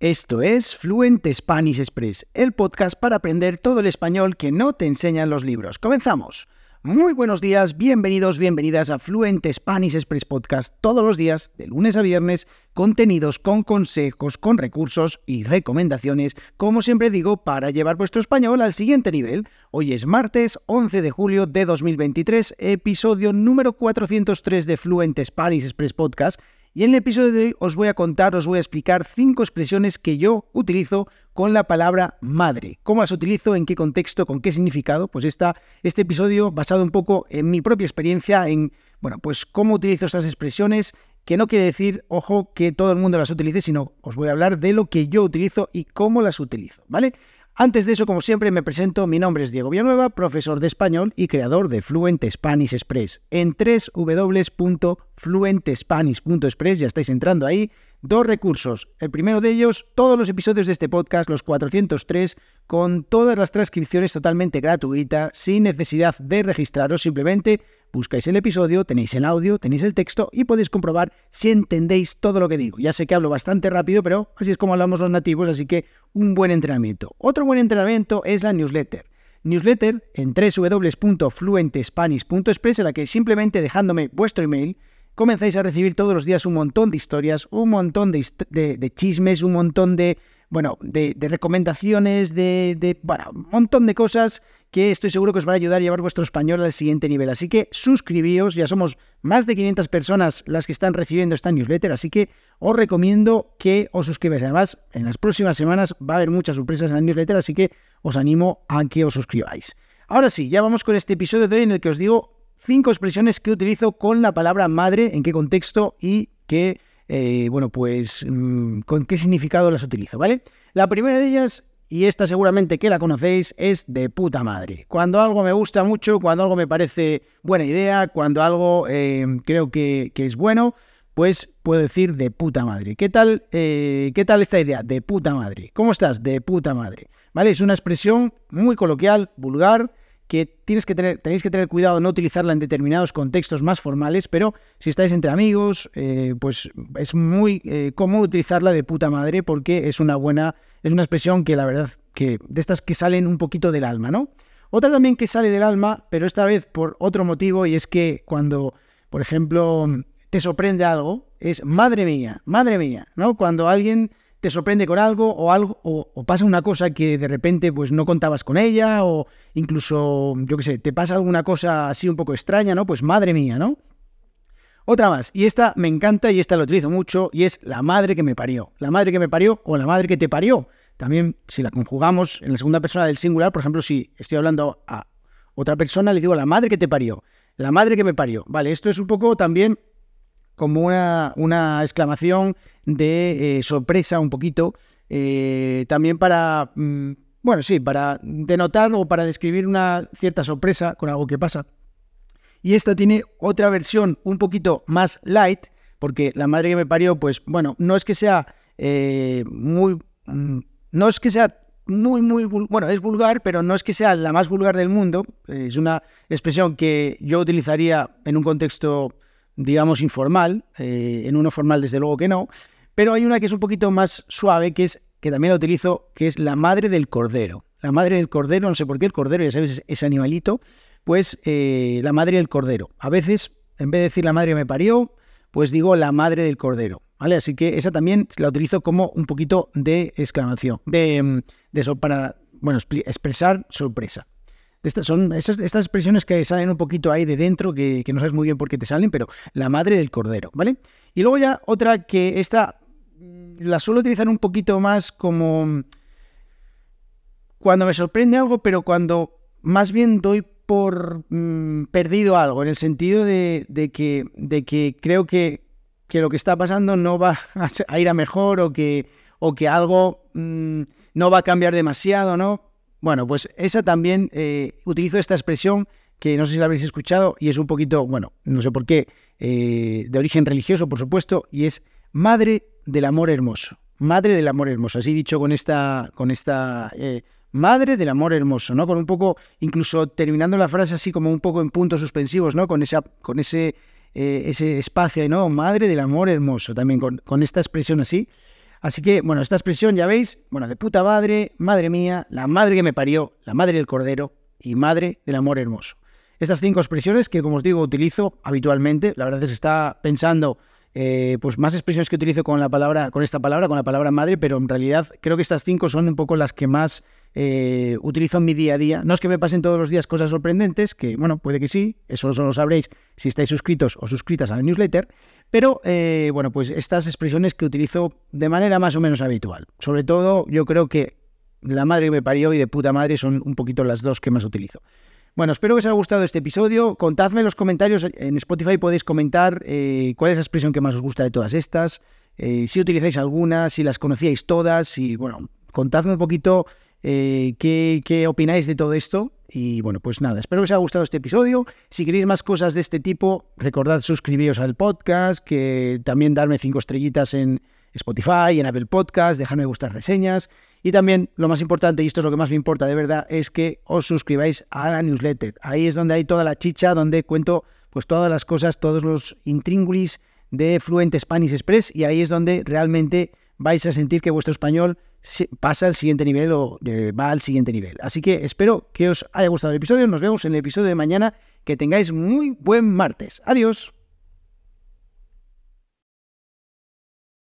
Esto es Fluent Spanish Express, el podcast para aprender todo el español que no te enseñan los libros. Comenzamos. Muy buenos días, bienvenidos, bienvenidas a Fluent Spanish Express Podcast todos los días, de lunes a viernes, contenidos con consejos, con recursos y recomendaciones, como siempre digo, para llevar vuestro español al siguiente nivel. Hoy es martes 11 de julio de 2023, episodio número 403 de Fluent Spanish Express Podcast y en el episodio de hoy os voy a contar, os voy a explicar cinco expresiones que yo utilizo con la palabra madre. ¿Cómo las utilizo? ¿En qué contexto? ¿Con qué significado? Pues esta, este episodio basado un poco en mi propia experiencia, en, bueno, pues cómo utilizo estas expresiones, que no quiere decir, ojo, que todo el mundo las utilice, sino os voy a hablar de lo que yo utilizo y cómo las utilizo, ¿vale? Antes de eso, como siempre, me presento. Mi nombre es Diego Villanueva, profesor de español y creador de Fluent Spanish Express. En www.fluentespanish.express ya estáis entrando ahí. Dos recursos. El primero de ellos, todos los episodios de este podcast, los 403, con todas las transcripciones totalmente gratuita, sin necesidad de registraros, simplemente buscáis el episodio, tenéis el audio, tenéis el texto y podéis comprobar si entendéis todo lo que digo. Ya sé que hablo bastante rápido, pero así es como hablamos los nativos, así que un buen entrenamiento. Otro buen entrenamiento es la newsletter. Newsletter en www.fluentespanish.express en la que simplemente dejándome vuestro email comenzáis a recibir todos los días un montón de historias, un montón de, chismes, un montón de bueno, de, recomendaciones, de, bueno, un montón de cosas que estoy seguro que os va a ayudar a llevar vuestro español al siguiente nivel. Así que suscribíos, ya somos más de 500 personas las que están recibiendo esta newsletter, así que os recomiendo que os suscribáis. Además, en las próximas semanas va a haber muchas sorpresas en la newsletter, así que os animo a que os suscribáis. Ahora sí, ya vamos con este episodio de hoy en el que os digo cinco expresiones que utilizo con la palabra madre, en qué contexto y qué eh, bueno, pues mm, con qué significado las utilizo, ¿vale? La primera de ellas, y esta seguramente que la conocéis, es de puta madre. Cuando algo me gusta mucho, cuando algo me parece buena idea, cuando algo eh, creo que, es bueno, pues puedo decir de puta madre. ¿Qué tal, eh, ¿Qué tal esta idea? De puta madre. ¿Cómo estás? De puta madre. ¿Vale? Es una expresión muy coloquial, vulgar, que, tienes que tener, tenéis que tener cuidado de no utilizarla en determinados contextos más formales, pero si estáis entre amigos, eh, pues es muy eh, común utilizarla de puta madre porque es una buena, es una expresión que la verdad, que de estas que salen un poquito del alma, ¿no? Otra también que sale del alma, pero esta vez por otro motivo, y es que cuando, por ejemplo, te sorprende algo, es madre mía, madre mía, ¿no? Cuando alguien te sorprende con algo o algo o, pasa una cosa que de repente pues no contabas con ella o incluso yo qué sé, te pasa alguna cosa así un poco extraña, ¿no? Pues madre mía, ¿no? Otra más, y esta me encanta y esta la utilizo mucho y es la madre que me parió. La madre que me parió o la madre que te parió. También si la conjugamos en la segunda persona del singular, por ejemplo, si estoy hablando a otra persona, le digo la madre que te parió. La madre que me parió. Vale, esto es un poco también como una, exclamación de eh, sorpresa un poquito, eh, también para, mm, bueno, sí, para denotar o para describir una cierta sorpresa con algo que pasa. Y esta tiene otra versión un poquito más light, porque la madre que me parió, pues bueno, no es que sea eh, muy, mm, no es que sea muy, muy, bueno, es vulgar, pero no es que sea la más vulgar del mundo, es una expresión que yo utilizaría en un contexto digamos, informal, eh, en uno formal desde luego que no, pero hay una que es un poquito más suave, que es que también la utilizo, que es la madre del cordero. La madre del cordero, no sé por qué el cordero, ya sabes, ese animalito, pues eh, la madre del cordero. A veces, en vez de decir la madre me parió, pues digo la madre del cordero, ¿vale? Así que esa también la utilizo como un poquito de exclamación, de, mm, de para, bueno, expresar sorpresa. Estas son estas expresiones que salen un poquito ahí de dentro, que, no sabes muy bien por qué te salen, pero la madre del cordero, ¿vale? Y luego ya otra que esta la suelo utilizar un poquito más como cuando me sorprende algo, pero cuando más bien doy por mm, perdido algo, en el sentido de, que, de que creo que, que, lo que está pasando no va a ir a mejor o que, o que algo mm, no va a cambiar demasiado, ¿no? Bueno, pues esa también eh, utilizo esta expresión que no sé si la habréis escuchado y es un poquito, bueno, no sé por qué, eh, de origen religioso, por supuesto, y es Madre del Amor Hermoso. Madre del Amor Hermoso, así dicho con esta, con esta eh, Madre del Amor Hermoso, ¿no? Con un poco, incluso terminando la frase así como un poco en puntos suspensivos, ¿no? Con, esa, con ese, ese espacio, ¿no? Madre del Amor Hermoso, también con, con esta expresión así. Así que, bueno, esta expresión ya veis, bueno, de puta madre, madre mía, la madre que me parió, la madre del cordero y madre del amor hermoso. Estas cinco expresiones que, como os digo, utilizo habitualmente, la verdad es que está pensando eh, pues más expresiones que utilizo con la palabra, con esta palabra, con la palabra madre, pero en realidad creo que estas cinco son un poco las que más eh, utilizo en mi día a día. No es que me pasen todos los días cosas sorprendentes, que bueno, puede que sí, eso solo lo sabréis si estáis suscritos o suscritas a la newsletter, pero eh, bueno, pues estas expresiones que utilizo de manera más o menos habitual. Sobre todo, yo creo que la madre que me parió y de puta madre son un poquito las dos que más utilizo. Bueno, espero que os haya gustado este episodio. Contadme en los comentarios. En Spotify podéis comentar eh, cuál es la expresión que más os gusta de todas estas. si utilizáis alguna, si las conocíais todas. Y bueno, contadme un poquito eh, ¿qué, opináis de todo esto? Y bueno, pues nada, espero que os haya gustado este episodio. Si queréis más cosas de este tipo, recordad suscribiros al podcast, que también darme cinco estrellitas en Spotify, en Apple Podcast, dejarme vuestras reseñas. Y también, lo más importante, y esto es lo que más me importa de verdad, es que os suscribáis a la newsletter. Ahí es donde hay toda la chicha, donde cuento pues todas las cosas, todos los intríngulis de Fluent Spanish Express y ahí es donde realmente vais a sentir que vuestro español pasa al siguiente nivel o eh, va al siguiente nivel. Así que espero que os haya gustado el episodio. Nos vemos en el episodio de mañana. Que tengáis muy buen martes. Adiós.